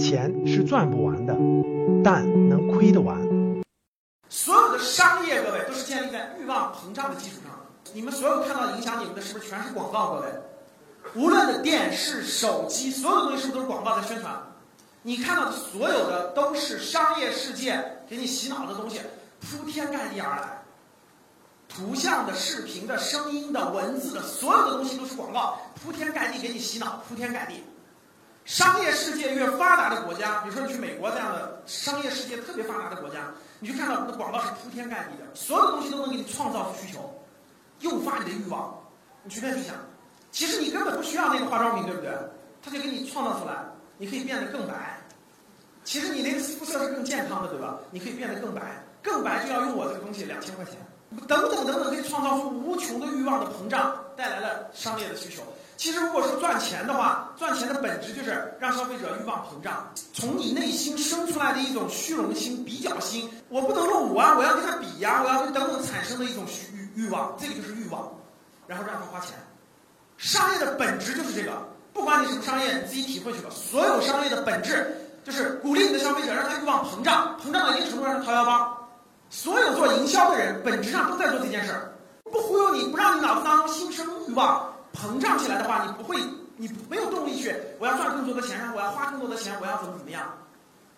钱是赚不完的，但能亏得完。所有的商业，各位都是建立在欲望膨胀的基础上。你们所有看到影响你们的，是不是全是广告？各位，无论的电视、手机，所有的东西是不是都是广告在宣传？你看到的所有的都是商业世界给你洗脑的东西，铺天盖地而来。图像的、视频的、声音的、文字的，所有的东西都是广告，铺天盖地给你洗脑，铺天盖地。商业世界越发达的国家，比如说你去美国这样的商业世界特别发达的国家，你去看到那广告是铺天盖地的，所有东西都能给你创造出需求，诱发你的欲望。你随便去想，其实你根本不需要那个化妆品，对不对？它就给你创造出来，你可以变得更白。其实你那个肤色是更健康的，对吧？你可以变得更白，更白就要用我这个东西，两千块钱。等等等等，可以创造出无穷的欲望的膨胀，带来了商业的需求。其实，如果是赚钱的话，赚钱的本质就是让消费者欲望膨胀，从你内心生出来的一种虚荣心、比较心。我不能说我啊，我要跟他比呀，我要跟等等产生的一种欲欲欲望，这个就是欲望，然后让他花钱。商业的本质就是这个，不管你什么商业，你自己体会去吧。所有商业的本质就是鼓励你的消费者，让他欲望膨胀，膨胀到一定程度让他掏腰包。所有做营销的人，本质上都在做这件事儿，不忽悠你，不让你脑子当中心生欲望膨胀起来的话，你不会，你没有动力去，我要赚更多的钱，然后我要花更多的钱，我要怎么怎么样。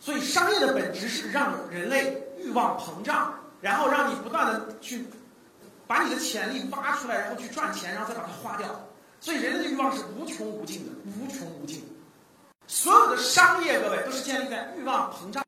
所以商业的本质是让人类欲望膨胀，然后让你不断的去把你的潜力挖出来，然后去赚钱，然后再把它花掉。所以人类的欲望是无穷无尽的，无穷无尽。所有的商业，各位都是建立在欲望膨胀。